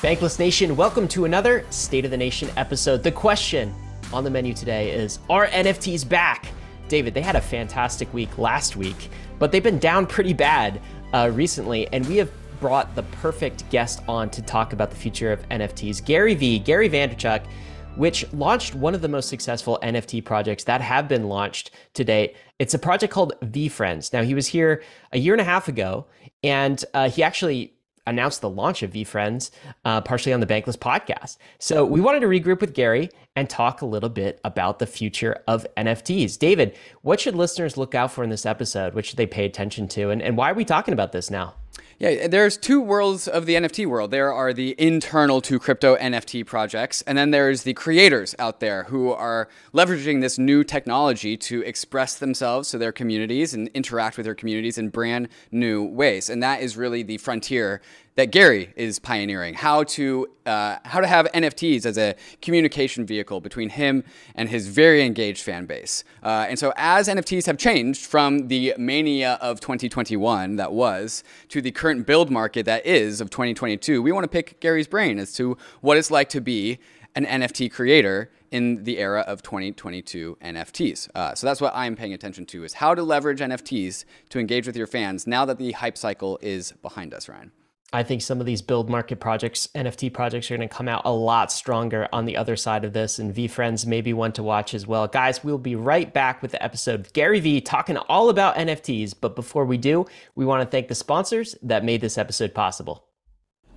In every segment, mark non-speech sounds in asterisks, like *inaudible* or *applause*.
Bankless Nation, welcome to another State of the Nation episode. The question on the menu today is Are NFTs back? David, they had a fantastic week last week, but they've been down pretty bad uh, recently, and we have brought the perfect guest on to talk about the future of NFTs. Gary Vee, Gary Vaynerchuk, which launched one of the most successful NFT projects that have been launched to date. It's a project called VeeFriends. Now, he was here a year and a half ago, and uh, he actually announced the launch of VeeFriends, uh, partially on the Bankless podcast. So we wanted to regroup with Gary and talk a little bit about the future of NFTs. David, what should listeners look out for in this episode? What should they pay attention to? And, and why are we talking about this now? Yeah, there's two worlds of the NFT world. There are the internal to crypto NFT projects, and then there's the creators out there who are leveraging this new technology to express themselves to their communities and interact with their communities in brand new ways. And that is really the frontier that Gary is pioneering how to uh, how to have NFTs as a communication vehicle between him and his very engaged fan base. Uh, and so, as NFTs have changed from the mania of 2021 that was to the current build market that is of 2022, we want to pick Gary's brain as to what it's like to be an NFT creator in the era of 2022 NFTs. Uh, so that's what I'm paying attention to is how to leverage NFTs to engage with your fans now that the hype cycle is behind us, Ryan. I think some of these build market projects, NFT projects, are going to come out a lot stronger on the other side of this. And VeeFriends may be one to watch as well. Guys, we'll be right back with the episode. Of Gary Vee talking all about NFTs. But before we do, we want to thank the sponsors that made this episode possible.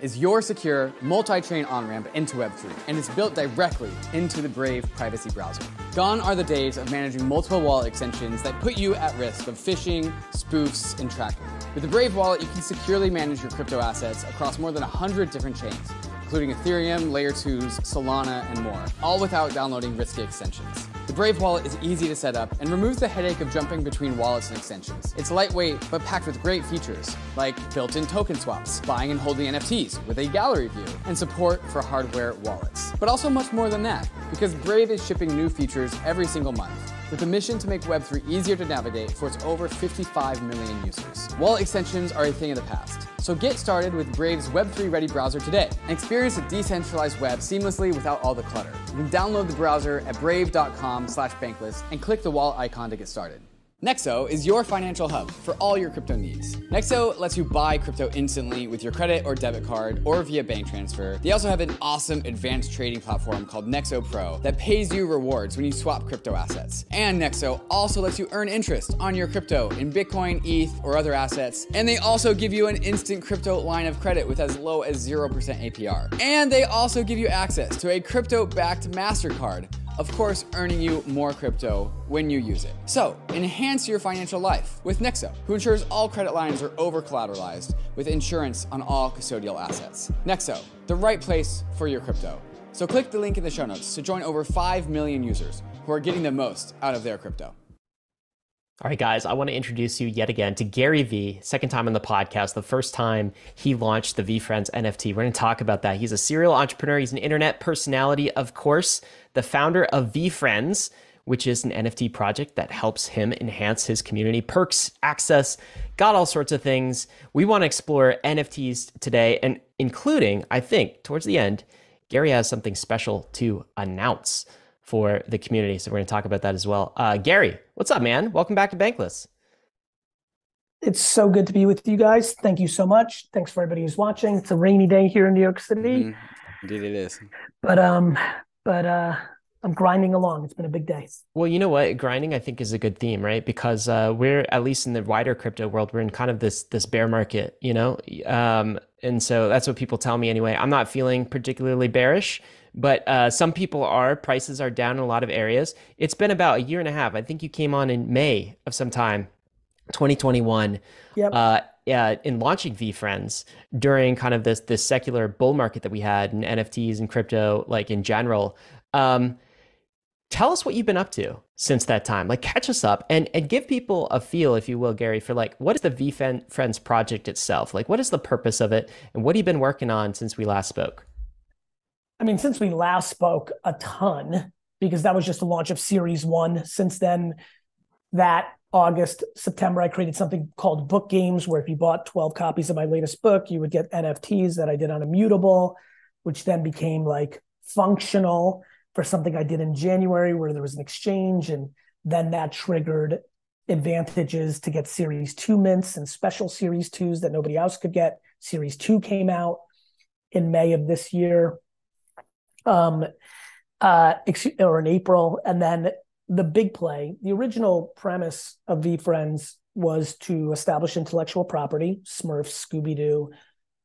is your secure multi-chain on-ramp into Web3, and it's built directly into the Brave privacy browser. Gone are the days of managing multiple wallet extensions that put you at risk of phishing, spoofs, and tracking. With the Brave wallet, you can securely manage your crypto assets across more than 100 different chains, including Ethereum, Layer 2s, Solana, and more, all without downloading risky extensions. The Brave wallet is easy to set up and removes the headache of jumping between wallets and extensions. It's lightweight, but packed with great features, like built-in token swaps, buying and holding NFTs with a gallery view, and support for hardware wallets. But also much more than that, because Brave is shipping new features every single month with a mission to make Web3 easier to navigate for its over 55 million users. Wallet extensions are a thing of the past, so get started with Brave's Web3 ready browser today and experience a decentralized web seamlessly without all the clutter. You can download the browser at brave.com slash bankless and click the wallet icon to get started. Nexo is your financial hub for all your crypto needs. Nexo lets you buy crypto instantly with your credit or debit card or via bank transfer. They also have an awesome advanced trading platform called Nexo Pro that pays you rewards when you swap crypto assets. And Nexo also lets you earn interest on your crypto in Bitcoin, ETH, or other assets. And they also give you an instant crypto line of credit with as low as 0% APR. And they also give you access to a crypto backed MasterCard of course, earning you more crypto when you use it. So, enhance your financial life with Nexo, who ensures all credit lines are over collateralized with insurance on all custodial assets. Nexo, the right place for your crypto. So, click the link in the show notes to join over 5 million users who are getting the most out of their crypto. All right, guys, I want to introduce you yet again to Gary Vee, second time on the podcast, the first time he launched the VeeFriends NFT. We're going to talk about that. He's a serial entrepreneur, he's an internet personality, of course, the founder of VeeFriends, which is an NFT project that helps him enhance his community perks, access, got all sorts of things. We want to explore NFTs today, and including, I think, towards the end, Gary has something special to announce for the community. So we're going to talk about that as well. Uh, Gary, what's up, man? Welcome back to Bankless. It's so good to be with you guys. Thank you so much. Thanks for everybody who's watching. It's a rainy day here in New York City. Mm-hmm. Indeed, it is. But um, but uh, I'm grinding along. It's been a big day. Well, you know what? Grinding, I think, is a good theme, right? Because uh, we're at least in the wider crypto world, we're in kind of this this bear market, you know. Um, and so that's what people tell me anyway. I'm not feeling particularly bearish, but uh, some people are. Prices are down in a lot of areas. It's been about a year and a half. I think you came on in May of some time, 2021. Yep. Uh, yeah, in launching VeeFriends during kind of this this secular bull market that we had in NFTs and crypto, like in general. Um, tell us what you've been up to since that time. Like, catch us up and and give people a feel, if you will, Gary, for like what is the VeeFriends project itself? Like, what is the purpose of it, and what have you been working on since we last spoke? I mean, since we last spoke, a ton because that was just the launch of Series One. Since then, that August, September, I created something called Book Games, where if you bought 12 copies of my latest book, you would get NFTs that I did on Immutable, which then became like functional for something I did in January, where there was an exchange. And then that triggered advantages to get Series 2 mints and special Series 2s that nobody else could get. Series 2 came out in May of this year, um, uh, or in April. And then the big play, the original premise of VeeFriends was to establish intellectual property, Smurfs, Scooby Doo,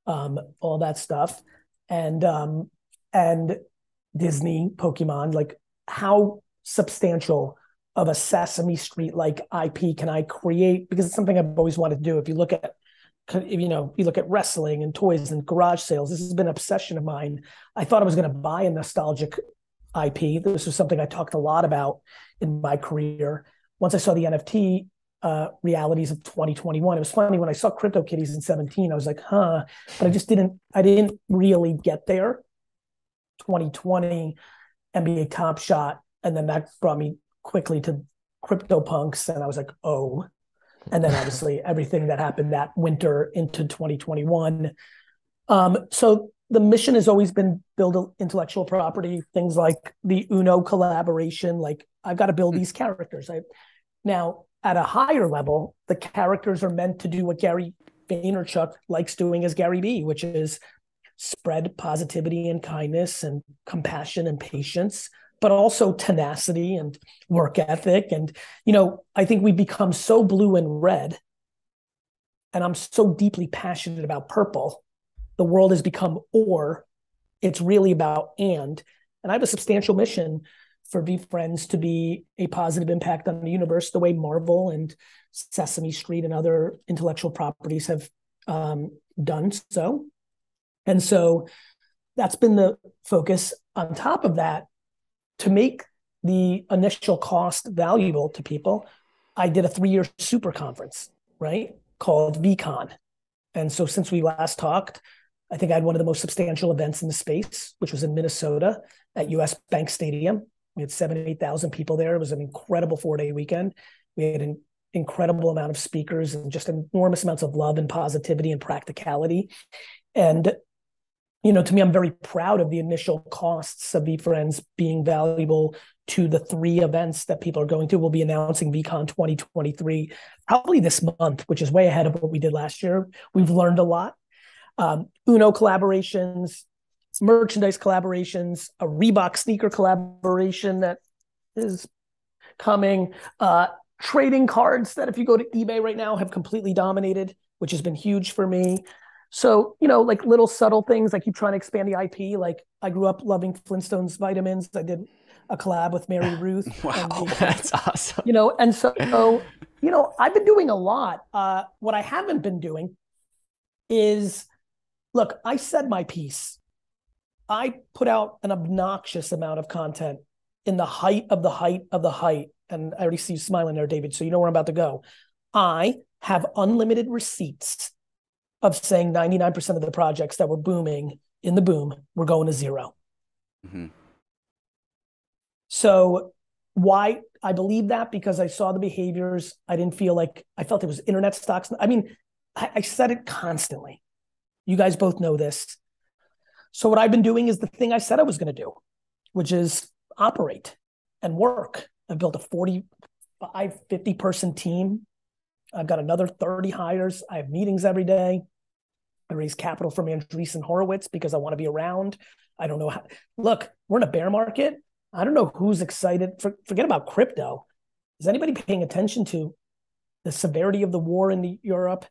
um, all that stuff, and um, and Disney, Pokemon. Like, how substantial of a Sesame Street like IP can I create? Because it's something I've always wanted to do. If you look at you know, you look at wrestling and toys and garage sales. This has been an obsession of mine. I thought I was going to buy a nostalgic IP. This was something I talked a lot about in my career. Once I saw the NFT uh, realities of 2021, it was funny when I saw CryptoKitties in 17. I was like, huh, but I just didn't. I didn't really get there. 2020, NBA Top Shot, and then that brought me quickly to CryptoPunks, and I was like, oh. And then obviously everything that happened that winter into 2021. Um, so the mission has always been build intellectual property, things like the Uno collaboration. Like I've got to build hmm. these characters. I now at a higher level, the characters are meant to do what Gary Vaynerchuk likes doing as Gary Vee, which is spread positivity and kindness and compassion and patience, but also tenacity and work ethic. And, you know, I think we become so blue and red. And I'm so deeply passionate about purple the world has become or it's really about and. And i have a substantial mission for VeeFriends to be a positive impact on the universe the way marvel and sesame street and other intellectual properties have um, done so. And so that's been the focus. On top of that to make the initial cost valuable to people i did a three-year super conference right called VeeCon and so since we last talked I think I had one of the most substantial events in the space, which was in Minnesota at US Bank Stadium. We had seven, 8,000 people there. It was an incredible four day weekend. We had an incredible amount of speakers and just enormous amounts of love and positivity and practicality. And, you know, to me, I'm very proud of the initial costs of VeeFriends being valuable to the three events that people are going to. We'll be announcing VeeCon 2023 probably this month, which is way ahead of what we did last year. We've learned a lot um, Uno collaborations, merchandise collaborations, a Reebok sneaker collaboration that is coming, uh, trading cards that if you go to eBay right now have completely dominated, which has been huge for me. So, you know, like little subtle things, I keep trying to expand the IP. Like I grew up loving Flintstones vitamins. I did a collab with Mary *laughs* Ruth. wow, the, that's awesome. You know, and so, so, you know, I've been doing a lot. Uh, what I haven't been doing is look, I said my piece. I put out an obnoxious amount of content in the height of the height of the height. And I already see you smiling there, David. So you know where I'm about to go. I have unlimited receipts of saying 99% of the projects that were booming in the boom were going to 0 mm-hmm. So why I believe that because I saw the behaviors. I didn't feel like I felt it was internet stocks. I mean, I, I said it constantly. You guys both know this. So what I've been doing is the thing I said I was going to do, which is operate and work. I've built a 45, 50 person team. I've got another 30 hires. I have meetings every day. I raise capital from Andreessen Horowitz because I want to be around. I don't know how. Look, we're in a bear market. I don't know who's excited. For, forget about crypto. Is anybody paying attention to the severity of the war in the Europe,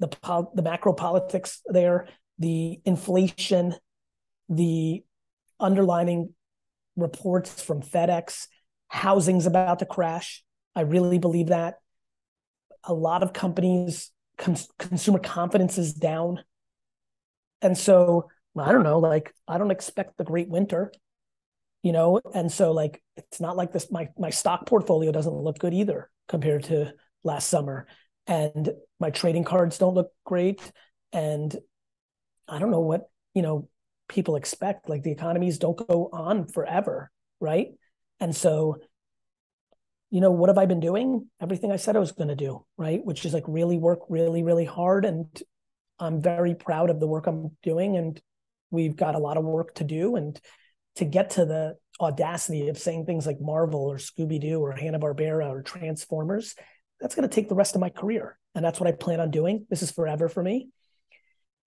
the the macro politics there, the inflation, the underlining reports from FedEx, housing's about to crash. I really believe that. A lot of companies, cons- consumer confidence is down. And so, I don't know, like, I don't expect the great winter, you know? And so, like, it's not like this, my, my stock portfolio doesn't look good either compared to last summer. And my trading cards don't look great. And I don't know what, you know, people expect. Like the economies don't go on forever, right? And so, you know, what have I been doing? Everything I said I was going to do, right? Which is like really work really, really hard. And I'm very proud of the work I'm doing. And we've got a lot of work to do. And to get to the audacity of saying things like Marvel or Scooby Doo or Hanna Barbera or Transformers, that's going to take the rest of my career. And that's what I plan on doing. This is forever for me.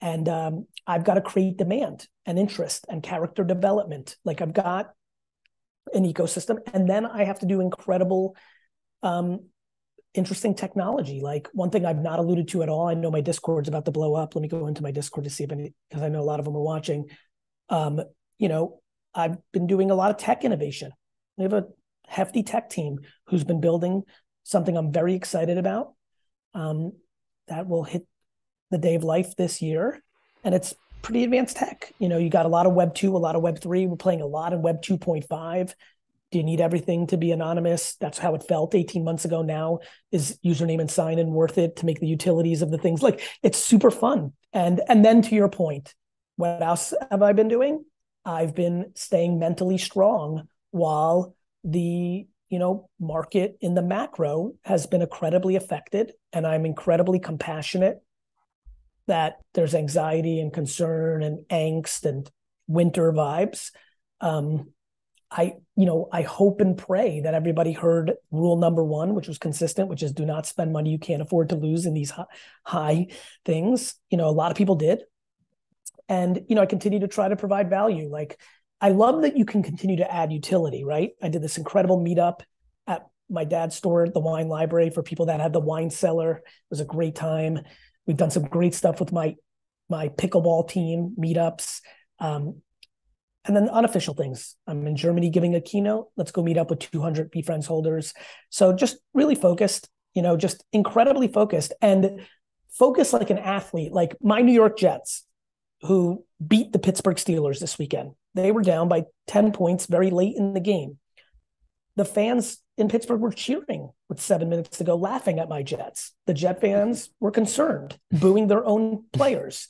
And um, I've got to create demand and interest and character development. Like I've got an ecosystem, and then I have to do incredible, um, interesting technology. Like one thing I've not alluded to at all. I know my Discord's about to blow up. Let me go into my Discord to see if any, because I know a lot of them are watching. Um, you know, I've been doing a lot of tech innovation. We have a hefty tech team who's been building something I'm very excited about. Um, that will hit the day of life this year, and it's pretty advanced tech. You know, you got a lot of Web two, a lot of Web three. We're playing a lot in Web two point five. Do you need everything to be anonymous? That's how it felt 18 months ago. Now is username and sign in worth it to make the utilities of the things like it's super fun. And and then to your point, what else have I been doing? I've been staying mentally strong while the you know market in the macro has been incredibly affected and i'm incredibly compassionate that there's anxiety and concern and angst and winter vibes. Um, I, you know, I hope and pray that everybody heard rule number one, which was consistent, which is do not spend money you can't afford to lose in these high, high things. You know, a lot of people did. And, you know, I continue to try to provide value. Like, I love that you can continue to add utility, right? I did this incredible meetup at my dad's store, the wine library, for people that had the wine cellar. It was a great time. We've done some great stuff with my my pickleball team meetups. Um, and then unofficial things. I'm in Germany giving a keynote. Let's go meet up with 200 VeeFriends holders. So just really focused, you know, just incredibly focused and focused like an athlete, like my New York Jets, who beat the Pittsburgh Steelers this weekend. They were down by 10 points very late in the game. The fans in Pittsburgh were cheering with seven minutes to go, laughing at my Jets. The Jet fans *laughs* were concerned, booing their own players.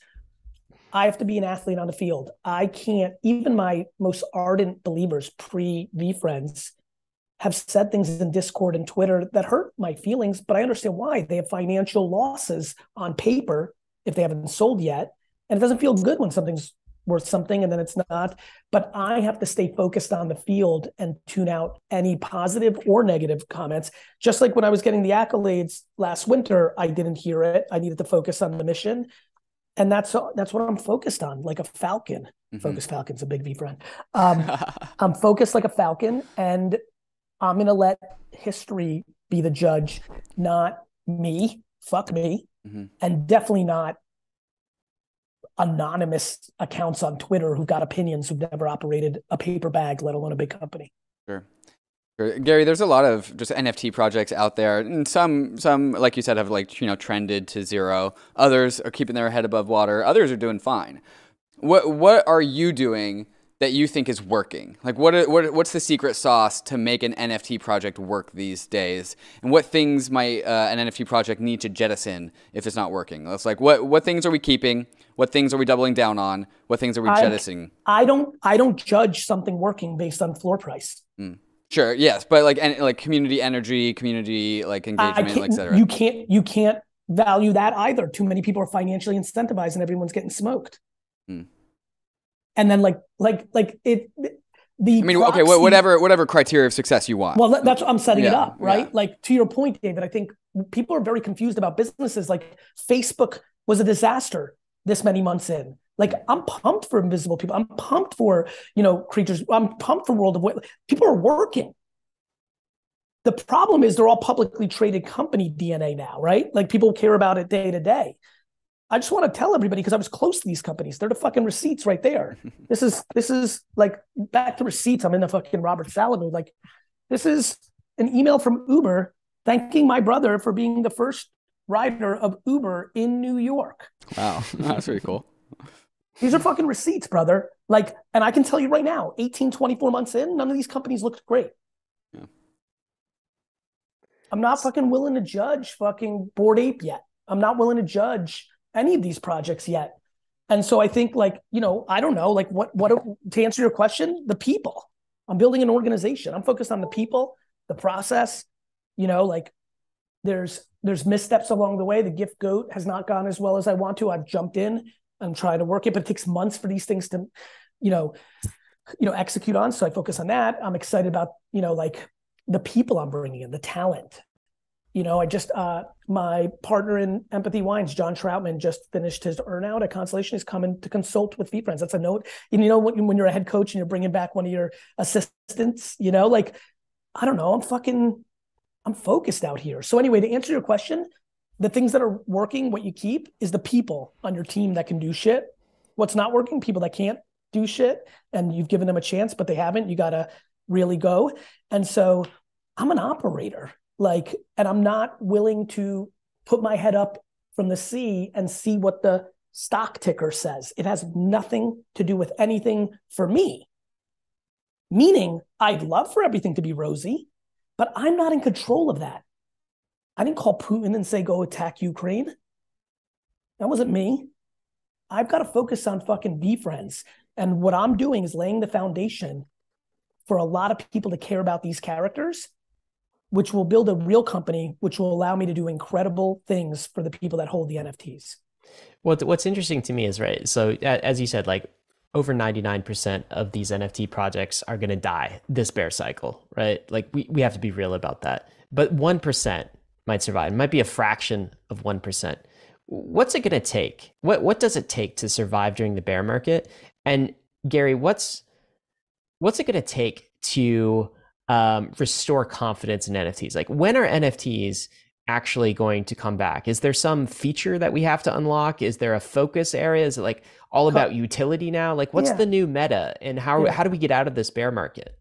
I have to be an athlete on the field. I can't, even my most ardent believers, pre VeeFriends, have said things in Discord and Twitter that hurt my feelings, but I understand why. They have financial losses on paper if they haven't sold yet. And it doesn't feel good when something's worth something and then it's not. But I have to stay focused on the field and tune out any positive or negative comments. Just like when I was getting the accolades last winter, I didn't hear it. I needed to focus on the mission. And that's that's what I'm focused on, like a falcon. Mm-hmm. Focus Falcon's a big VeeFriend. Um, *laughs* I'm focused like a falcon, and I'm gonna let history be the judge, not me. Fuck me, mm-hmm. and definitely not anonymous accounts on Twitter who've got opinions who've never operated a paper bag, let alone a big company. Sure. Gary, there's a lot of just NFT projects out there, and some, some like you said, have like you know trended to zero. Others are keeping their head above water. Others are doing fine. What what are you doing that you think is working? Like, what, what what's the secret sauce to make an NFT project work these days? And what things might uh, an NFT project need to jettison if it's not working? It's like what what things are we keeping? What things are we doubling down on? What things are we jettisoning? I don't I don't judge something working based on floor price. Mm. Sure. Yes, but like and like community energy, community like engagement, etc. You can't you can't value that either. Too many people are financially incentivized, and everyone's getting smoked. Mm and then like like like it the I mean, proxy, okay, whatever whatever criteria of success you want. Well, that's what I'm setting yeah, it up, right? Yeah. Like to your point, David, I think people are very confused about businesses. Like Facebook was a disaster this many months in. Like I'm pumped for invisible people. I'm pumped for, you know, creatures. I'm pumped for World of Weight. People are working. The problem is they're all publicly traded company DNA now, right? Like people care about it day to day. I just want to tell everybody because I was close to these companies. They're the fucking receipts right there. *laughs* this is this is like back to receipts. I'm in the fucking Robert mood. Like this is an email from Uber thanking my brother for being the first rider of Uber in New York. Wow, *laughs* that's pretty cool. These are fucking receipts, brother. Like, and I can tell you right now, 18, 24 months in, none of these companies looked great. Yeah. I'm not fucking willing to judge fucking Bored Ape yet. I'm not willing to judge any of these projects yet. And so I think like, you know, I don't know, like what what to answer your question, the people. I'm building an organization. I'm focused on the people, the process, you know, like there's there's missteps along the way. The gift goat has not gone as well as I want to. I've jumped in and tried to work it, but it takes months for these things to, you know, you know, execute on. So I focus on that. I'm excited about, you know, like the people I'm bringing in, the talent, you know, I just uh, my partner in Empathy Wines, John Troutman, just finished his earnout at Constellation. He's coming to consult with VeeFriends. That's a note. And You know, when, when you're a head coach and you're bringing back one of your assistants, you know, like I don't know, I'm fucking, I'm focused out here. So anyway, to answer your question, the things that are working, what you keep is the people on your team that can do shit. What's not working, people that can't do shit, and you've given them a chance, but they haven't. You got to really go. And so I'm an operator like and i'm not willing to put my head up from the sea and see what the stock ticker says it has nothing to do with anything for me meaning i'd love for everything to be rosy but i'm not in control of that i didn't call putin and say go attack ukraine that wasn't me i've got to focus on fucking VeeFriends and what i'm doing is laying the foundation for a lot of people to care about these characters which will build a real company, which will allow me to do incredible things for the people that hold the NFTs. What what's interesting to me is right. So as you said, like over 99% of these NFT projects are going to die this bear cycle, right? Like we, we have to be real about that. But 1% might survive. It might be a fraction of 1%. What's it going to take? What what does it take to survive during the bear market? And Gary, what's what's it going to take to um, restore confidence in NFTs? Like, when are NFTs actually going to come back? Is there some feature that we have to unlock? Is there a focus area? Is it like all about utility now? Like, what's yeah. the new meta, and how yeah. how do we get out of this bear market?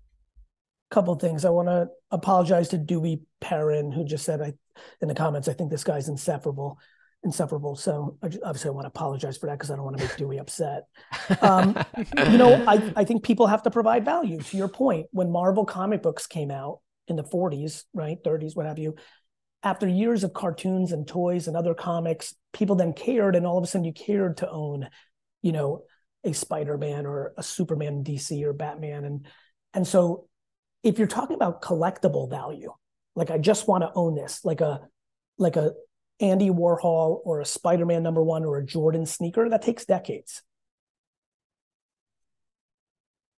Couple things. I want to apologize to Dewey Perrin, who just said I in the comments. I think this guy's insufferable insufferable. So I just, obviously I want to apologize for that because I don't want to make Dewey upset. Um, you know, I, I think people have to provide value. To your point, when Marvel comic books came out in the 40s, right, 30s, what have you, after years of cartoons and toys and other comics, people then cared, and all of a sudden you cared to own, you know, a Spider-Man or a Superman DC or Batman. And and so if you're talking about collectible value, like I just want to own this, like a like a Andy Warhol or a Spider Man number one or a Jordan sneaker, that takes decades.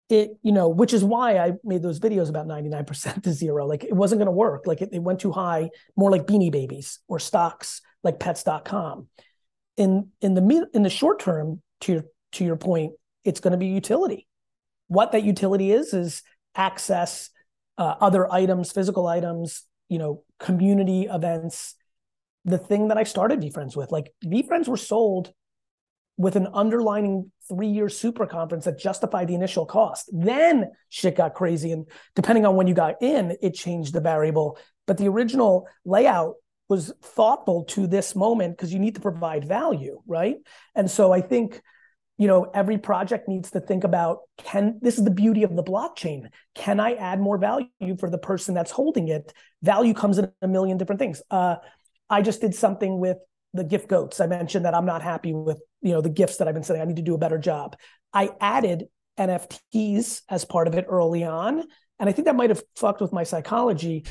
It, you know, which is why I made those videos about 99% *laughs* to zero. Like it wasn't going to work. Like it, it went too high, more like beanie babies or stocks like pets.com. In in the in the short term, to your to your point, it's going to be utility. What that utility is is access, uh, other items, physical items, you know, community events, the thing that I started VeeFriends with. Like VeeFriends were sold with an underlining three-year super conference that justified the initial cost. Then shit got crazy, and depending on when you got in, it changed the variable. But the original layout was thoughtful to this moment because you need to provide value, right? And so I think you know every project needs to think about can this is the beauty of the blockchain can i add more value for the person that's holding it value comes in a million different things uh, I just did something with the gift goats. I mentioned that I'm not happy with you know the gifts that I've been saying. I need to do a better job. I added NFTs as part of it early on, and I think that might have fucked with my psychology.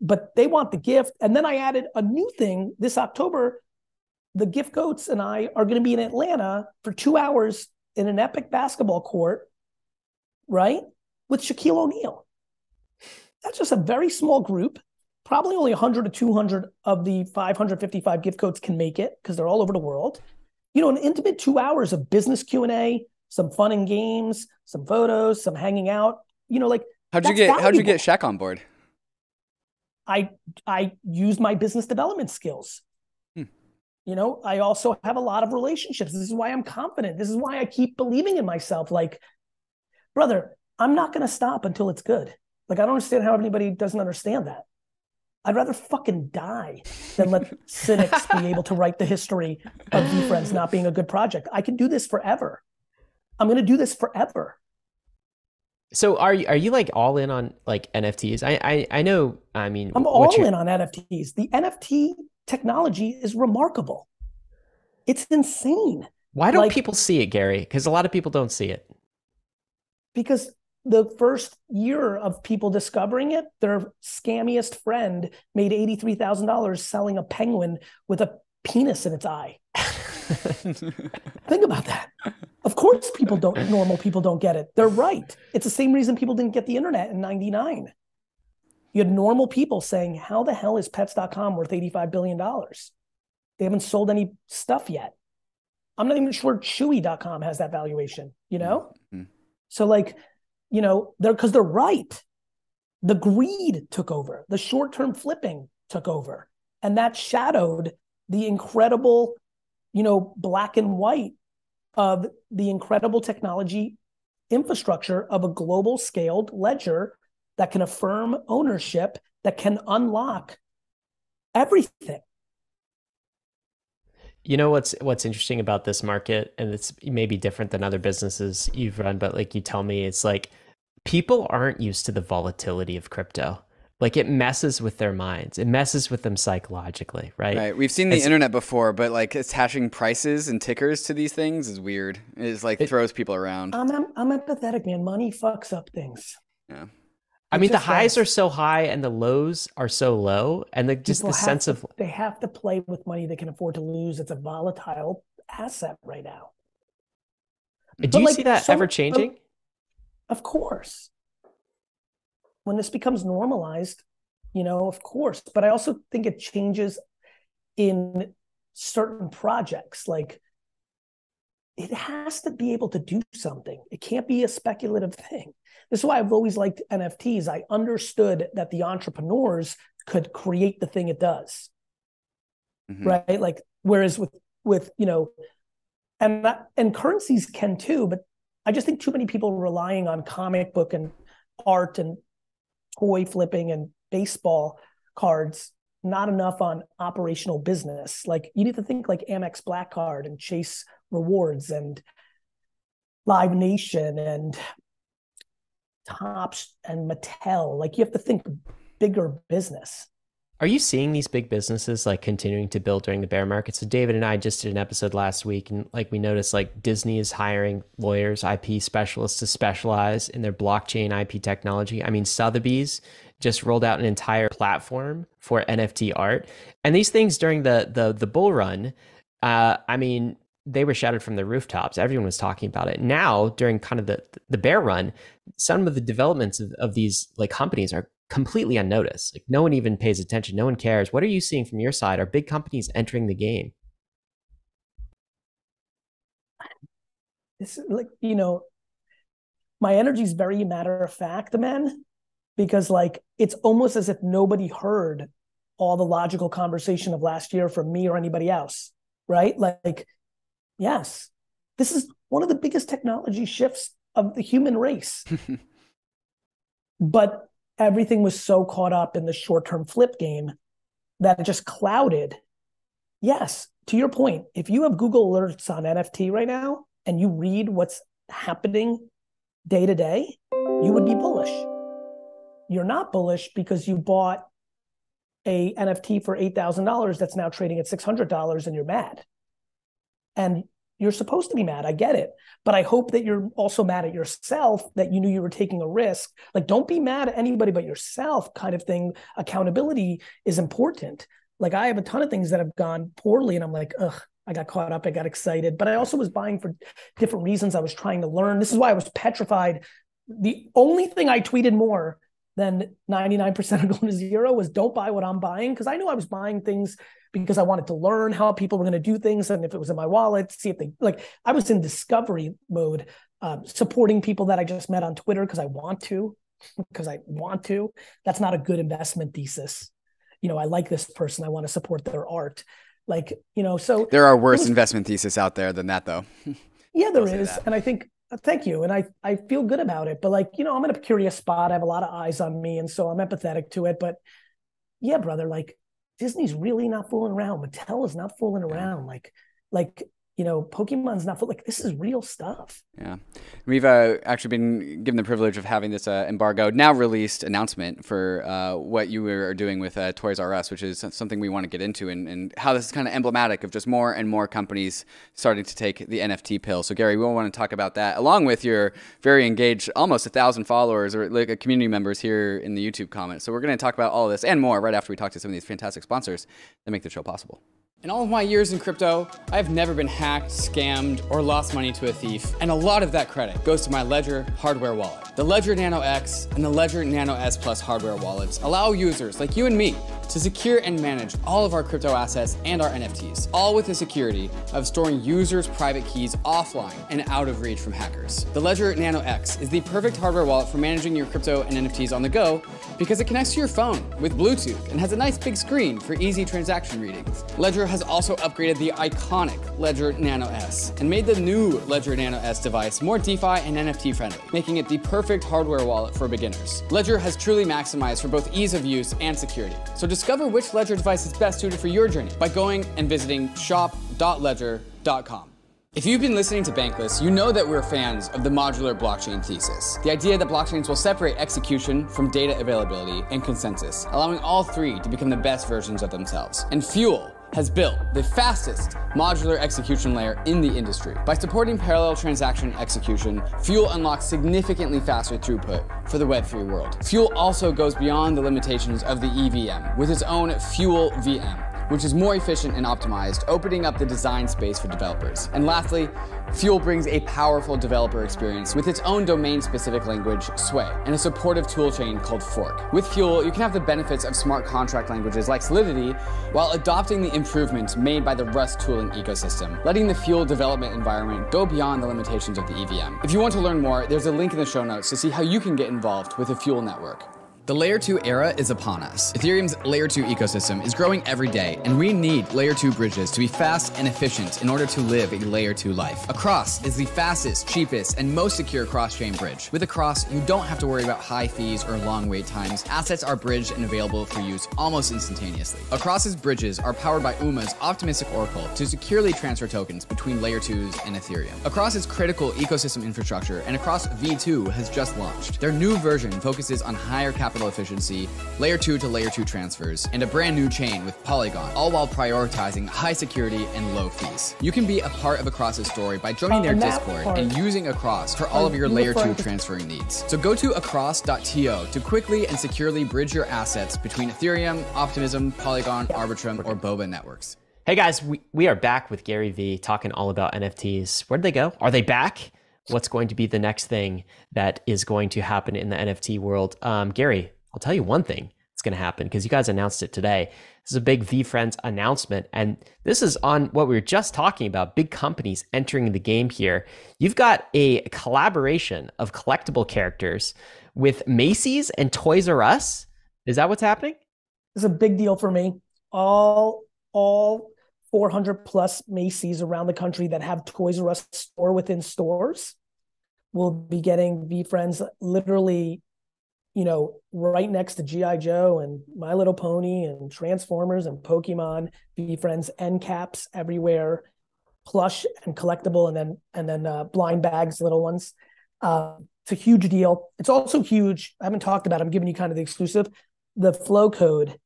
But they want the gift, and then I added a new thing this October. The gift goats and I are going to be in Atlanta for two hours in an epic basketball court, right, with Shaquille O'Neal. That's just a very small group probably only 100 to 200 of the 555 gift goats can make it because they're all over the world. you know, an intimate two hours of business Q and A, some fun and games, some photos, some hanging out. You know, like how'd you get valuable. how'd you get Shaq on board? I I use my business development skills. Hmm. You know, I also have a lot of relationships. This is why I'm confident. This is why I keep believing in myself. Like, brother, I'm not going to stop until it's good. Like, I don't understand how anybody doesn't understand that. I'd rather fucking die than let *laughs* cynics be able to write the history of VeeFriends not being a good project. I can do this forever. I'm going to do this forever. So are you are you like all in on like NFTs? I I, I know. I mean, I'm all in on NFTs. The NFT technology is remarkable. It's insane. Why don't like, people see it, Gary? Because a lot of people don't see it. Because the first year of people discovering it, their scammiest friend made eighty-three thousand dollars selling a penguin with a penis in its eye. *laughs* Think about that. Of course, people don't, normal people don't get it. They're right. It's the same reason people didn't get the internet in 99. You had normal people saying, How the hell is pets.com worth $85 billion? They haven't sold any stuff yet. I'm not even sure chewy.com has that valuation, you know? Mm-hmm. So, like, you know, they're because they're right. The greed took over, the short term flipping took over. And that shadowed the incredible, you know, black and white of the incredible technology infrastructure of a global scaled ledger that can affirm ownership, that can unlock everything. You know what's what's interesting about this market, and it's maybe different than other businesses you've run, but like you tell me, it's like people aren't used to the volatility of crypto. Like it messes with their minds. It messes with them psychologically right? Right. We've seen the it's, internet before but like attaching prices and tickers to these things is weird. It is like it, throws people around. I'm, I'm, I'm empathetic man. Money fucks up things. Yeah. I mean, the highs are so high and the lows are so low, and the, just the sense to, of they have to play with money they can afford to lose. It's a volatile asset right now. Do but you like, see that so, ever changing? Um, Of course when this becomes normalized, you know, of course. But I also think it changes in certain projects. Like it has to be able to do something. It can't be a speculative thing. This is why I've always liked NFTs. I understood that the entrepreneurs could create the thing it does. Mm-hmm. Right? Like whereas with with, you know, and that and currencies can too, but I just think too many people relying on comic book and art and toy flipping and baseball cards, not enough on operational business. Like you need to think like Amex Black Card and Chase Rewards and Live Nation and Topps and Mattel. Like you have to think bigger business. Are you seeing these big businesses like continuing to build during the bear market? So David and I just did an episode last week and like we noticed like Disney is hiring lawyers, IP specialists to specialize in their blockchain IP technology. I mean Sotheby's just rolled out an entire platform for NFT art. And these things during the the the bull run, uh, I mean, they were shouted from the rooftops. Everyone was talking about it. Now, during kind of the the bear run, some of the developments of, of these like companies are completely unnoticed. Like no one even pays attention. No one cares. What are you seeing from your side? Are big companies entering the game? It's like, you know, my energy is very matter of fact, man, because like it's almost as if nobody heard all the logical conversation of last year from me or anybody else, right? Like, yes, this is one of the biggest technology shifts of the human race. *laughs* but everything was so caught up in the short term flip game that it just clouded. Yes, to your point, if you have Google alerts on NFT right now and you read what's happening day to day, you would be bullish. You're not bullish because you bought a NFT for $8,000 that's now trading at $600 and you're mad. And you're supposed to be mad. I get it. But I hope that you're also mad at yourself that you knew you were taking a risk. Like, don't be mad at anybody but yourself, kind of thing. Accountability is important. Like, I have a ton of things that have gone poorly, and I'm like, ugh, I got caught up. I got excited. But I also was buying for different reasons. I was trying to learn. This is why I was petrified. The only thing I tweeted more then 99% are going to zero was don't buy what I'm buying because I knew I was buying things because I wanted to learn how people were going to do things and if it was in my wallet, see if they like I was in discovery mode, um, supporting people that I just met on Twitter because I want to, because I want to. That's not a good investment thesis. You know, I like this person, I want to support their art. Like, you know, so there are worse was, investment thesis out there than that though. *laughs* yeah, there is. And I think uh, thank you and i i feel good about it but like you know i'm in a curious spot. I have a lot of eyes on me and so i'm empathetic to it but yeah brother like disney's really not fooling around. Mattel is not fooling around. Like like you know, Pokemon's not. Like this is real stuff. Yeah, we've uh, actually been given the privilege of having this uh, embargo now released announcement for uh, what you are doing with uh, Toys R Us, which is something we want to get into, and, and how this is kind of emblematic of just more and more companies starting to take the NFT pill. So Gary, we want to talk about that along with your very engaged, almost a thousand followers or like community members here in the YouTube comments. So we're going to talk about all this and more right after we talk to some of these fantastic sponsors that make the show possible. In all of my years in crypto, I've never been hacked, scammed, or lost money to a thief, and a lot of that credit goes to my Ledger hardware wallet. The Ledger Nano X and the Ledger Nano S Plus hardware wallets allow users like you and me to secure and manage all of our crypto assets and our NFTs, all with the security of storing users' private keys offline and out of reach from hackers. The Ledger Nano X is the perfect hardware wallet for managing your crypto and NFTs on the go because it connects to your phone with Bluetooth and has a nice big screen for easy transaction readings. Ledger has also upgraded the iconic Ledger Nano S and made the new Ledger Nano S device more DeFi and NFT friendly, making it the perfect hardware wallet for beginners. Ledger has truly maximized for both ease of use and security. So discover which Ledger device is best suited for your journey by going and visiting shop.ledger.com. If you've been listening to Bankless, you know that we're fans of the modular blockchain thesis. The idea that blockchains will separate execution from data availability and consensus, allowing all three to become the best versions of themselves. And Fuel has built the fastest modular execution layer in the industry. By supporting parallel transaction execution, Fuel unlocks significantly faster throughput for the Web3 world. Fuel also goes beyond the limitations of the EVM with its own Fuel VM which is more efficient and optimized, opening up the design space for developers. And lastly, Fuel brings a powerful developer experience with its own domain-specific language, Sway, and a supportive toolchain called Forc. With Fuel, you can have the benefits of smart contract languages like Solidity while adopting the improvements made by the Rust tooling ecosystem, letting the Fuel development environment go beyond the limitations of the EVM. If you want to learn more, there's a link in the show notes to see how you can get involved with the Fuel network. The Layer 2 era is upon us. Ethereum's Layer 2 ecosystem is growing every day, and we need Layer 2 bridges to be fast and efficient in order to live a Layer 2 life. Across is the fastest, cheapest, and most secure cross-chain bridge. With Across, you don't have to worry about high fees or long wait times. Assets are bridged and available for use almost instantaneously. Across's bridges are powered by UMA's optimistic oracle to securely transfer tokens between Layer 2s and Ethereum. Across is critical ecosystem infrastructure, and Across V2 has just launched. Their new version focuses on higher capital capital efficiency, layer 2 to layer 2 transfers, and a brand new chain with Polygon, all while prioritizing high security and low fees. You can be a part of Across's story by joining their Discord part, and using Across for all of your layer 2 transferring needs. So go to across.to to quickly and securely bridge your assets between Ethereum, Optimism, Polygon, Arbitrum, or Boba networks. Hey guys, we, we are back with Gary Vee talking all about NFTs. Where'd they go? Are they back? What's going to be the next thing that is going to happen in the NFT world. Um, Gary, I'll tell you one thing that's going to happen because you guys announced it today. This is a big VeeFriends announcement. And this is on what we were just talking about big companies entering the game here. You've got a collaboration of collectible characters with Macy's and Toys R Us. Is that what's happening? It's a big deal for me. All, all 400 plus Macy's around the country that have Toys R Us store within stores will be getting VeeFriends literally, you know, right next to GI Joe and My Little Pony and Transformers and Pokemon. VeeFriends end caps everywhere, plush and collectible, and then and then uh, blind bags, little ones. Uh, it's a huge deal. It's also huge. I haven't talked about. It. I'm giving you kind of the exclusive. The flow code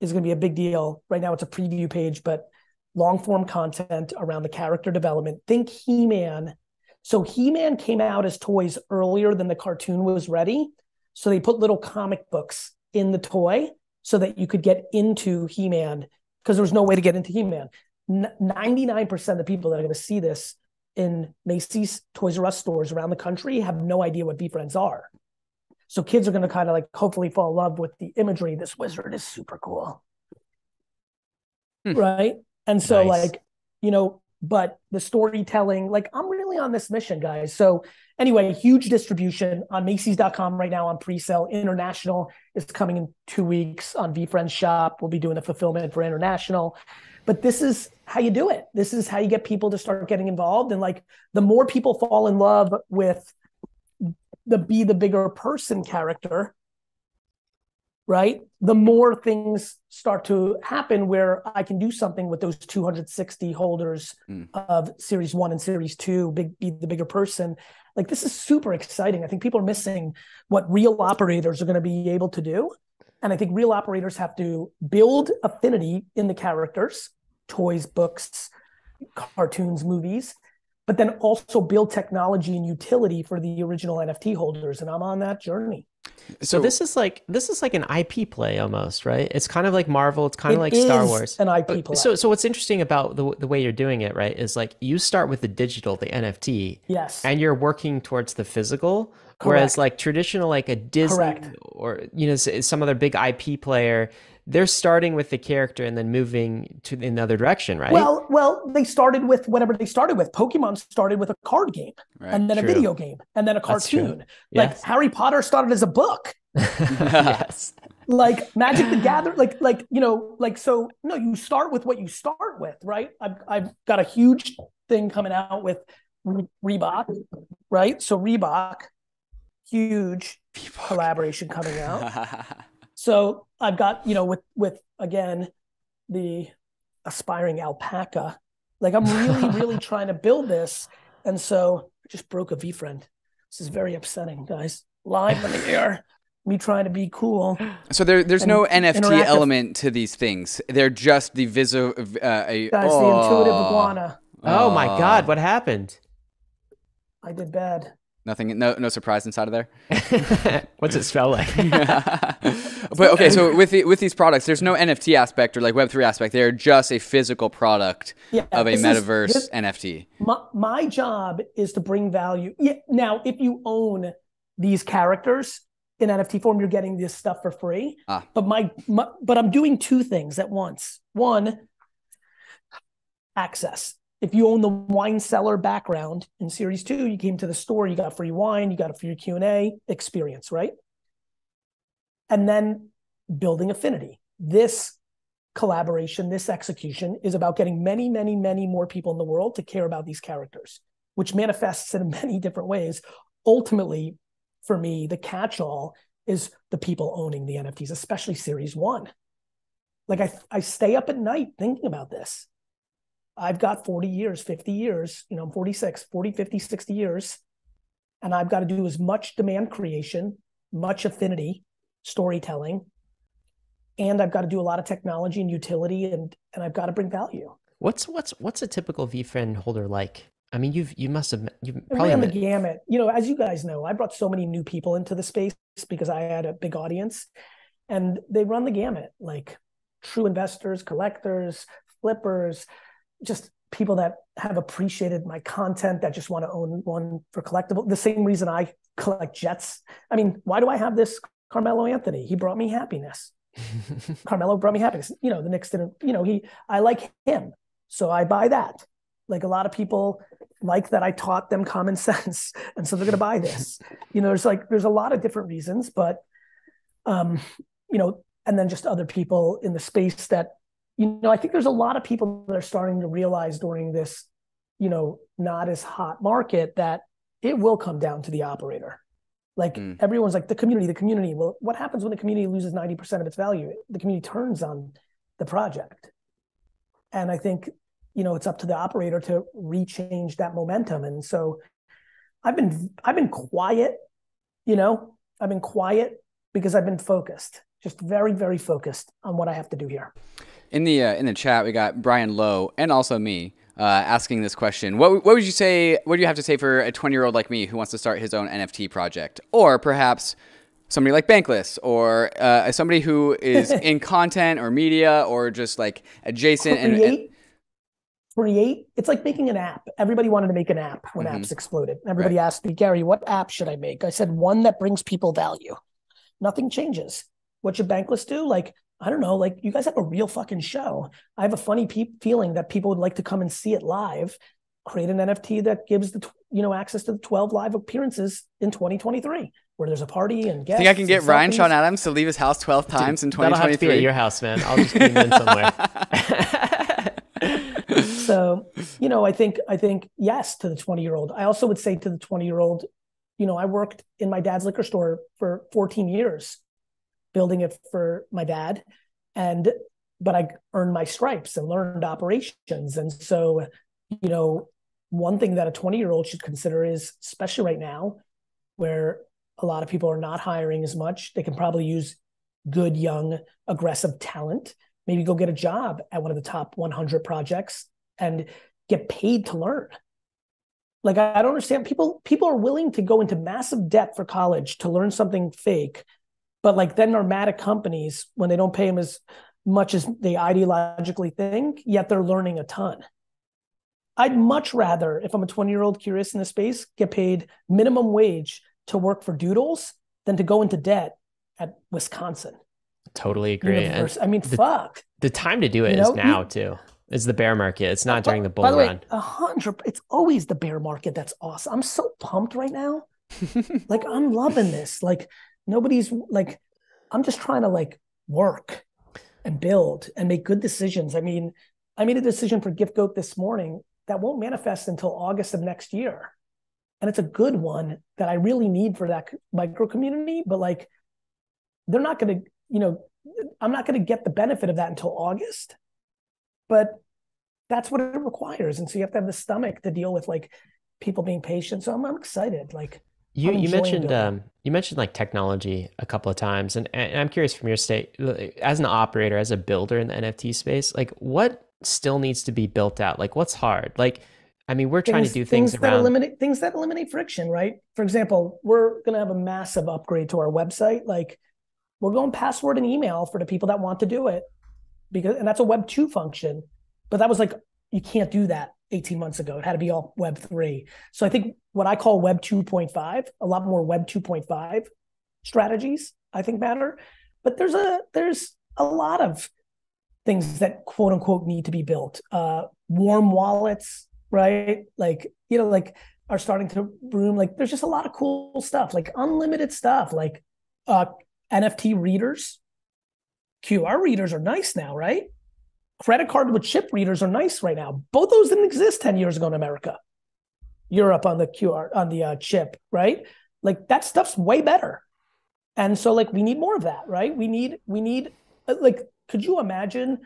is going to be a big deal. Right now, it's a preview page, but long form content around the character development. Think He Man. So He Man came out as toys earlier than the cartoon was ready. So they put little comic books in the toy so that you could get into He Man because there was no way to get into He Man. 99% of the people that are going to see this in Macy's Toys R Us stores around the country have no idea what VeeFriends are. So kids are going to kind of like hopefully fall in love with the imagery. This wizard is super cool. Hmm. Right. And so, Nice. like, you know, but the storytelling, like, I'm really on this mission, guys. So, anyway, huge distribution on Macy's.com right now on pre sale. International is coming in two weeks on VeeFriends Shop. We'll be doing the fulfillment for international. But this is how you do it. This is how you get people to start getting involved. And like, the more people fall in love with the be the bigger person character, right? The more things start to happen where I can do something with those 260 holders Mm. of series one and series two, big be the bigger person. Like this is super exciting. I think people are missing what real operators are going to be able to do. And I think real operators have to build affinity in the characters, toys, books, cartoons, movies, but then also build technology and utility for the original NFT holders. And I'm on that journey. So this is like this is like an IP play almost, right? It's kind of like Marvel. It's kind of It like Star Wars. an IP play. So so what's interesting about the the way you're doing it, right, is like you start with the digital, the NFT, Yes. and you're working towards the physical. Whereas like traditional, like a Disney Correct. or you know some other big IP player, they're starting with the character and then moving to another direction, right? Well, well, they started with whatever they started with. Pokemon started with a card game, Right, and then true. a video game, and then a That's true. cartoon. Like Harry Potter started as a book. *laughs* yes. Like Magic the Gather, like like you know, like so. No, you start with what you start with, right? I've I've got a huge thing coming out with Re- Reebok, right? So Reebok, huge collaboration coming out. *laughs* So I've got, you know, with with again the aspiring alpaca. Like I'm really, *laughs* really trying to build this. And so I just broke a VeeFriend. This is very upsetting, guys. Live on the *laughs* air. Me trying to be cool. So there, there's no NFT element to these things. They're just the viso. Uh, a, Guys, oh. the intuitive iguana. Oh my Oh. God, what happened? I did bad. Nothing. No, no surprise inside of there. *laughs* What's it spell like? *laughs* *laughs* but okay, so with the, with these products, there's no NFT aspect or like Web three aspect. They're just a physical product Yeah, of a this is- metaverse this- NFT. my, my job is to bring value. Yeah, now, if you own these characters in NFT form, you're getting this stuff for free. Ah. But my, my but I'm doing two things at once. One, access. If you own the wine cellar background in series two, you came to the store, you got free wine, you got a free Q and A experience, right? And then building affinity. This collaboration, this execution is about getting many, many, many more people in the world to care about these characters, which manifests in *laughs* many different ways. Ultimately, for me, the catch all is the people owning the NFTs, especially series one. Like I, I stay up at night thinking about this. I've got 40 years, 50 years, you know, I'm 46, 40, 50, 60 years. And I've got to do as much demand creation, much affinity, storytelling, and I've got to do a lot of technology and utility and and I've got to bring value. What's what's what's a typical VeeFriend holder like? I mean, you've you must have you I probably ran the gamut. You know, as you guys know, I brought so many new people into the space because I had a big audience and they run the gamut like true investors, collectors, flippers, just people that have appreciated my content that just want to own one for collectible. The same reason I collect jets. I mean, why do I have this Carmelo Anthony? He brought me happiness. *laughs* Carmelo brought me happiness. You know, the Knicks didn't, you know, he I like him. So I buy that. Like a lot of people like that I taught them common *laughs* sense. And so they're gonna buy this. You know, there's like there's a lot of different reasons, but um, you know, and then just other people in the space that, you know, I think there's a lot of people that are starting to realize during this, you know, not as hot market that it will come down to the operator. Like Mm. everyone's like the community, the community. Well, what happens when the community loses 90% of its value? The community turns on the project. And I think, you know, it's up to the operator to rechange that momentum. And so I've been I've been quiet, you know, I've been quiet because I've been focused, just very, very focused on what I have to do here. In the uh, in the chat, we got Brian Lowe and also me uh, asking this question. What what would you say? What do you have to say for a 20 year old like me who wants to start his own NFT project, or perhaps somebody like Bankless, or uh, somebody who is *laughs* in content or media or just like adjacent and, and Create create it's like making an app everybody wanted to make an app when Mhm. apps exploded everybody Right. asked me gary what app should i make i said one that brings people value nothing changes what should bankless do like i don't know like you guys have a real fucking show i have a funny pe- feeling that people would like to come and see it live create an nft that gives the you know access to the 12 live appearances in 2023 where there's a party and guests Think I can get Ryan selfies. Sean Adams to leave his house 12 times in That'll have to be at 2023? your house, man. I'll just beam in somewhere. *laughs* *laughs* so you know i think i think yes to the 20 year old i also would say to the 20 year old you know i worked in my dad's liquor store for 14 years building it for my dad and but i earned my stripes and learned operations. And so you know one thing that a 20 year old should consider is especially right now where a lot of people are not hiring as much they can probably use good young aggressive talent. Maybe go get a job at one of the top 100 projects and get paid to learn. Like i don't understand. People people are willing to go into massive debt for college to learn something fake but like then mad companies when they don't pay them as much as they ideologically think yet they're learning a ton i'd much rather if i'm a 20 year old curious in this space get paid minimum wage to work for doodles than to go into debt at wisconsin totally agree. And i mean the- fuck the time to do it You is know, now you- too. It's the bear market. It's not By- during the bull by the run. a hundred. It's always the bear market. That's awesome. I'm so pumped right now. *laughs* like I'm loving this. Like nobody's like. I'm just trying to like work and build and make good decisions. I mean, I made a decision for Gift Goat this morning that won't manifest until August of next year, and it's a good one that I really need for that micro community. But like, they're not going to. You know, I'm not going to get the benefit of that until August. But that's what it requires. And so you have to have the stomach to deal with like people being patient. So I'm, I'm excited. Like, You you mentioned um you mentioned like technology a couple of times, and, and I'm curious from your state as an operator, as a builder in the NFT space, like what still needs to be built out? Like what's hard? Like, I mean, we're trying to do things, that around. eliminate things that eliminate friction, right? For example, we're going to have a massive upgrade to our website. Like, we're going password and email for the people that want to do it, because and that's a Web two function. But that was like you can't do that 18 months ago. It had to be all Web three. So I think what I call Web 2.5, a lot more Web 2.5 strategies, I think matter. But there's a there's a lot of things that quote unquote need to be built. Uh, warm wallets, right? Like you know, like are starting to bloom. Like there's just a lot of cool stuff, like unlimited stuff, like uh, NFT readers. QR readers are nice now, right? Credit card with chip readers are nice right now. Both those didn't exist 10 years ago in America. Europe on the QR on the uh, chip, right? Like that stuff's way better. And so like we need more of that, right? We need we need uh, like could you imagine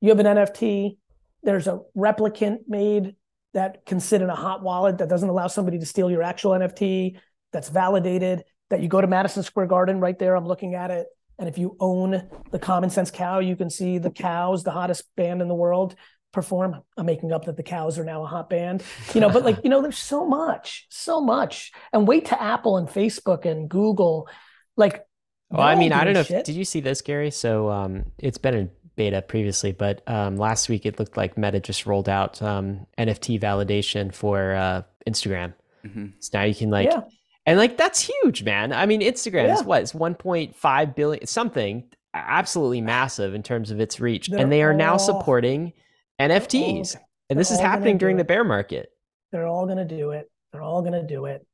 you have an NFT, there's a replicant made that can sit in a hot wallet that doesn't allow somebody to steal your actual NFT, that's validated, that you go to Madison Square Garden right there, I'm looking at it. And if you own the Common Sense Cow, you can see the cows, the hottest band in the world, perform. I'm making up that the cows are now a hot band, you know, but like, you know, there's so much, so much. And wait to Apple and Facebook and Google. Like, Well, I mean, I don't know. If, did you see this, Gary? So um, it's been in beta previously, but um, last week it looked like Meta just rolled out um, NFT validation for uh, Instagram. Mhm. So now you can like, Yeah. and like that's huge, man. I mean, Instagram is Yeah. what? It's 1.5 billion, something absolutely massive in terms of its reach, They're and they are now supporting NFTs. and this they're is all gonna happening do during the bear market. They're all going to do it. They're all going to do it.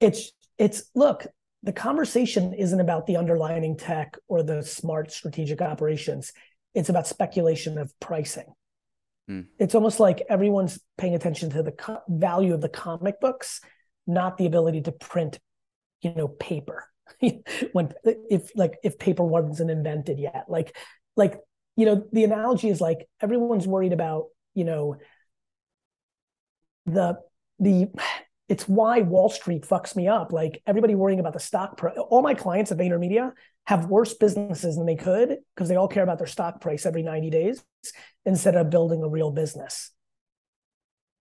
It's it's look, the conversation isn't about the underlining tech or the smart strategic operations. It's about speculation of pricing. Hmm. It's almost like everyone's paying attention to the co- value of the comic books, not the ability to print, you know, paper. *laughs* when if like if paper wasn't invented yet, like like you know, the analogy is like everyone's worried about you know the the it's why Wall Street fucks me up. Like everybody worrying about the stock price. All my clients at VaynerMedia have worse businesses than they could because they all care about their stock price every 90 days instead of building a real business.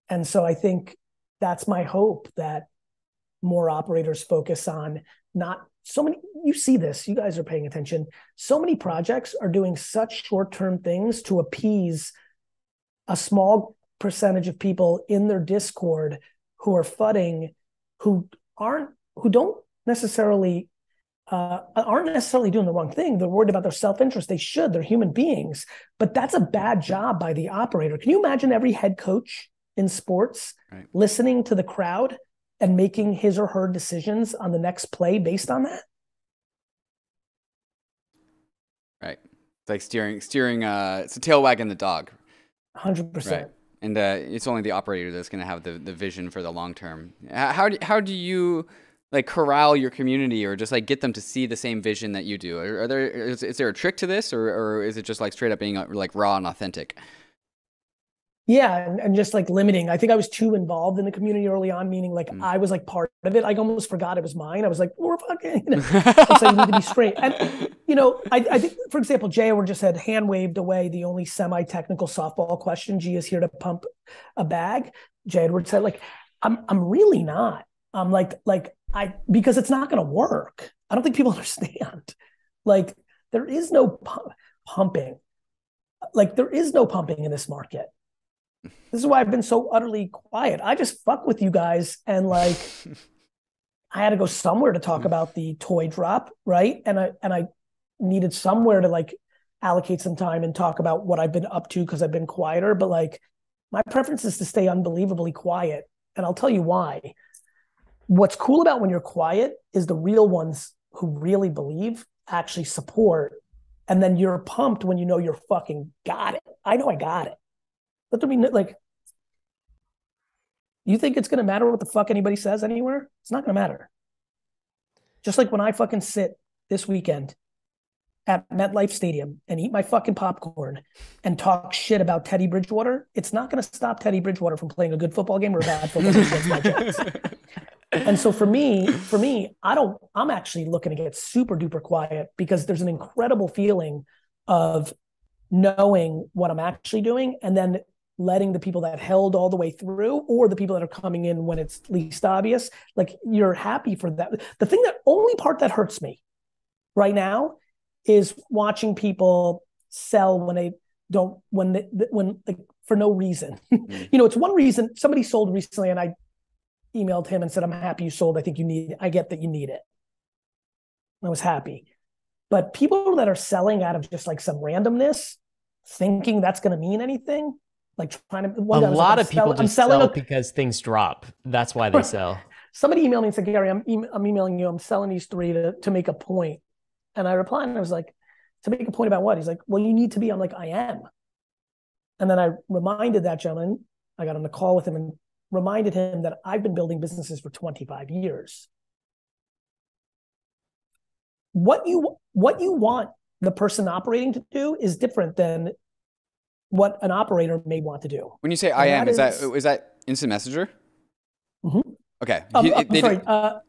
And so I think that's my hope that more operators focus on not so many you see this you guys are paying attention so many projects are doing such short-term things to appease a small percentage of people in their Discord who are fudding, who aren't, who don't necessarily uh, aren't necessarily doing the wrong thing. They're worried about their self interest. They should. They're human beings. But that's a bad job by the operator. Can you imagine every head coach in sports right. listening to the crowd and making his or her decisions on the next play based on that? Right. It's like steering, steering, uh, it's a tail wagging the dog. 100%. Right. And uh, it's only the operator that's going to have the, the vision for the long term. How do, how do you like corral your community or just like get them to see the same vision that you do? Are, are there is, is, there a trick to this, or or is it just like straight up being uh, like raw and authentic? Yeah, and, and just like limiting. I think I was too involved in the community early on, meaning like mm. I was like part of it. I almost forgot it was mine. I was like, we're fucking, you know. so you need to be straight. And you know, I, I think, for example, Jay Edward just had hand waved away the only semi-technical softball question. G is here to pump a bag. Jay Edward said, like, I'm I'm really not. I'm like like I because it's not going to work. I don't think people *laughs* understand. Like there is no pumping. Like there is no pumping in this market. This is why I've been so utterly quiet. I just fuck with you guys and like *laughs* I had to go somewhere to talk about the toy drop, right? And I and I needed somewhere to like allocate some time and talk about what I've been up to because I've been quieter, but like my preference is to stay unbelievably quiet. And I'll tell you why what's cool about when you're quiet is the real ones who really believe actually support and then you're pumped when you know you're fucking got it i know i got it but to be like you think it's going to matter what the fuck anybody says anywhere it's not going to matter just like when i fucking sit this weekend at MetLife Stadium and eat my fucking popcorn and talk shit about Teddy Bridgewater, it's not going to stop Teddy Bridgewater from playing a good football game or a bad football game against my Jets. *laughs* and so for me, for me, I don't, I'm actually looking to get super duper quiet because there's an incredible feeling of knowing what I'm actually doing and then letting the people that held all the way through or the people that are coming in when it's least obvious, like you're happy for that. The thing that only part that hurts me right now is watching people sell when they don't, when, they, when like for no reason. *laughs* Mm. you know, it's one reason somebody sold recently and I emailed him and said, I'm happy you sold. I think you need, I get that you need it. I was happy. But people that are selling out of just like some randomness, thinking that's going to mean anything, like trying to. One a lot like, of people sell, just sell a, because things drop. That's why they sell. Somebody emailed me and said, Gary, I'm, e- I'm emailing you. I'm selling these three to, to make a point. And I replied and I was like, to make a point about what? He's like, well, you need to be. I'm like, I am. And then I reminded that gentleman, I got on the call with him and reminded him that I've been building businesses for 25 years. What you what you want the person operating to do is different than what an operator may want to do. When you say I am, is, that is that instant messenger? Mm-hmm. Okay. Um, he, I'm sorry. Uh,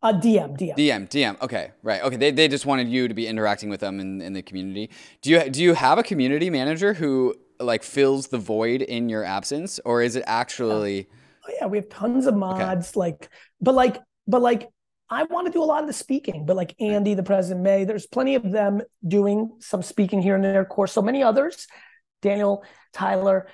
uh, DM, DM, DM, DM. Okay, right. Okay, they, they just wanted you to be interacting with them in, in the community. Do you do you have a community manager who like fills the void in your absence, or is it actually? Oh, yeah, we have tons of mods. Okay. Like, but like, but like, I want to do a lot of the speaking. But like Andy, the president May, there's plenty of them doing some speaking here and there. Of course, so many others. Daniel, Tyler.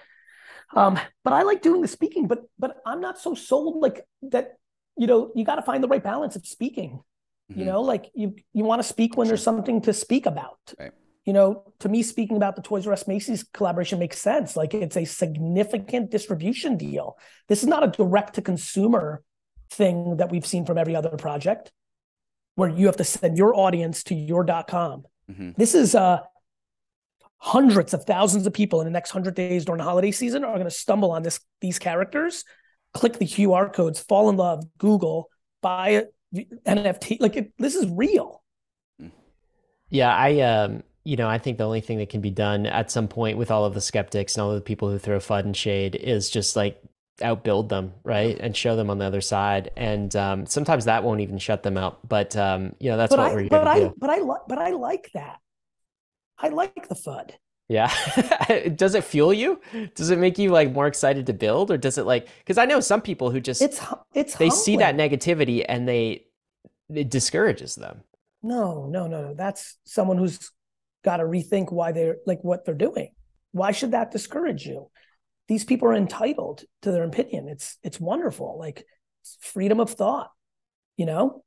Um, but I like doing the speaking. But but I'm not so sold like that. You know, you got to find the right balance of speaking. Mm-hmm. You know, like you you want to speak when there's something to speak about. Right you know, to me, speaking about the Toys R Us Macy's collaboration makes sense. Like it's a significant distribution deal. This is not a direct to consumer thing that we've seen from every other project where you have to send your audience to your .com. Mm-hmm. This is uh, hundreds of thousands of people in the next 100 days during the holiday season are going to stumble on this these characters, click the QR codes, fall in love, Google, buy it, NFT. Like it, this is real. Yeah, I um you know, I think the only thing that can be done at some point with all of the skeptics and all of the people who throw FUD and shade is just like outbuild them, right, and show them on the other side. And um, sometimes that won't even shut them out. But um, you know, that's but what I, we're but I, do. But I, li- but I like that. I like the FUD. Yeah. *laughs* does it fuel you? Does it make you like more excited to build, or does it like? Because I know some people who just it's it's they humbling. see that negativity and they it discourages them. No, no, no, no. That's someone who's got to rethink why they're like what they're doing. Why should that discourage you? these people are entitled to their opinion. It's it's wonderful. Like freedom of thought, you know?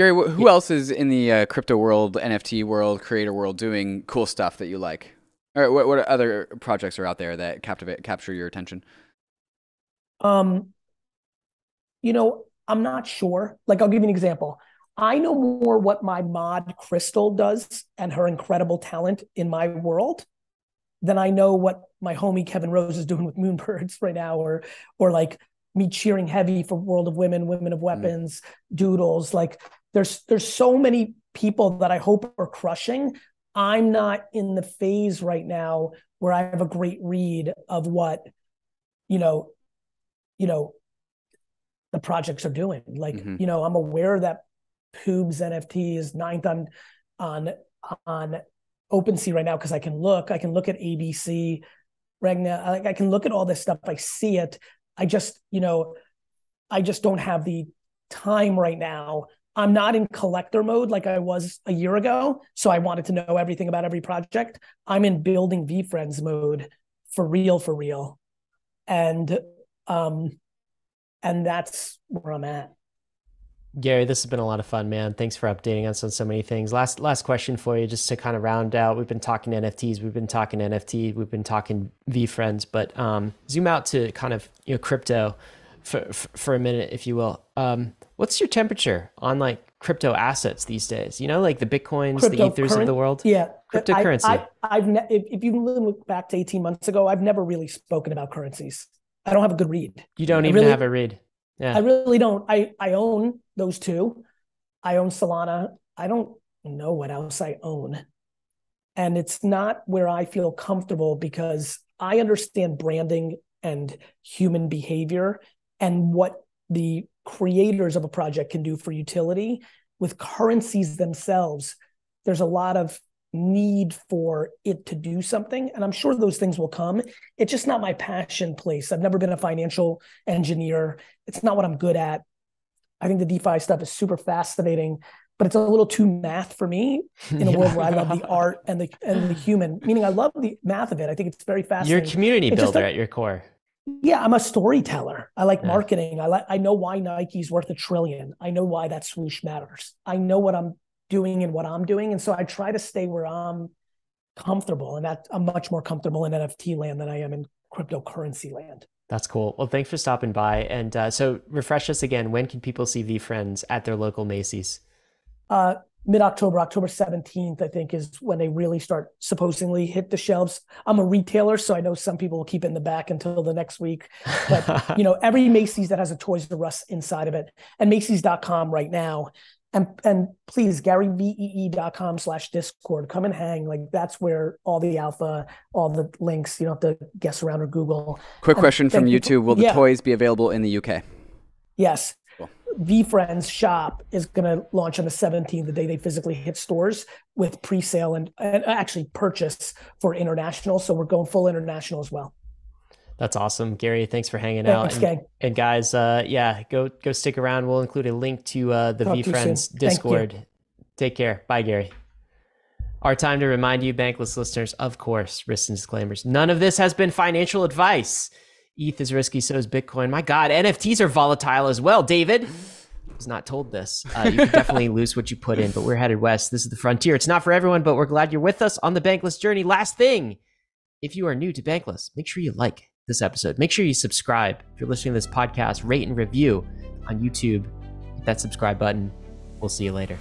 Gary, who else is in the uh, crypto world, NFT world, creator world doing cool stuff that you like? Or what, what other projects are out there that captivate capture your attention? Um, you know, I'm not sure. Like, I'll give you an example. I know more what my mod Crystal does and her incredible talent in my world than I know what my homie Kevin Rose is doing with Moonbirds *laughs* right now, or or like me cheering heavy for World of Women, Women of mm. Weapons, mm. Doodles. Like there's there's so many people that I hope are crushing. I'm not in the phase right now where I have a great read of what, you know, you know, the projects are doing. Like, mm-hmm. you know, I'm aware that Poobs NFT is ninth on on on OpenSea right now because I can look. I can look at ABC, Regna. I, I can look at all this stuff. I see it. I just, you know, I just don't have the time right now. I'm not in collector mode like I was a year ago. So I wanted to know everything about every project. I'm in building VeeFriends mode for real, for real. And um and that's where I'm at. Gary, this has been a lot of fun, man. Thanks for updating us on so many things. Last last question for you, just to kind of round out. We've been talking NFTs, we've been talking NFT, we've been talking VeeFriends, but um, zoom out to kind of you know crypto for for, for a minute, if you will. Um, what's your temperature on like crypto assets these days? You know, like the bitcoins, the ethers of the world. Yeah, cryptocurrency. I, I, have ne- if, if you look back to eighteen months ago, I've never really spoken about currencies. I don't have a good read. You don't even really, have a read. Yeah. I really don't. I I own those two. I own Solana. I don't know what else I own. And it's not where I feel comfortable because I understand branding and human behavior and what the creators of a project can do for utility. With currencies themselves, there's a lot of need for it to do something. And I'm sure those things will come. It's just not my passion place. I've never been a financial engineer. It's not what I'm good at. I think the DeFi stuff is super fascinating, but it's a little too math for me *laughs* in a world where I love the art and the and the human. Meaning, I love the math of it. I think it's very fascinating. You're a community builder at your core. Yeah, I'm a storyteller. I like yeah. marketing. I like. I know why Nike's worth a trillion. I know why that swoosh matters. I know what I'm doing and what I'm doing, and so I try to stay where I'm comfortable, and that I'm much more comfortable in NFT land than I am in cryptocurrency land. That's cool. Well, thanks for stopping by. And uh, so, refresh us again. When can people see VeeFriends at their local Macy's? Uh, Mid October, October 17th, I think, is when they really start supposedly hit the shelves. I'm a retailer, so I know some people will keep it in the back until the next week. But, *laughs* you know, every Macy's that has a Toys R Us inside of it, and Macy's.com right now and and please garyvee.com slash discord come and hang like that's where all the alpha all the links you don't have to guess around or google quick and question from youtube will the yeah. toys be available in the uk yes cool. VeeFriends shop is going to launch on the 17th the day they physically hit stores with pre-sale and, and actually purchase for international so we're going full international as well that's awesome, Gary. Thanks for hanging yeah, out. Thanks, and, and, guys, uh, yeah, go go stick around. We'll include a link to uh, the VeeFriends Discord. Take care. Bye, Gary. Our time to remind you, bankless listeners, of course, risks and disclaimers. None of this has been financial advice. ETH is risky, so is Bitcoin. My God, NFTs are volatile as well. David was not told this. Uh, you can definitely *laughs* lose what you put in, but we're headed west. This is the frontier. It's not for everyone, but we're glad you're with us on the Bankless journey. Last thing, if you are new to Bankless, make sure you like this episode. Make sure you subscribe. If you're listening to this podcast, rate and review on YouTube. Hit that subscribe button. We'll see you later.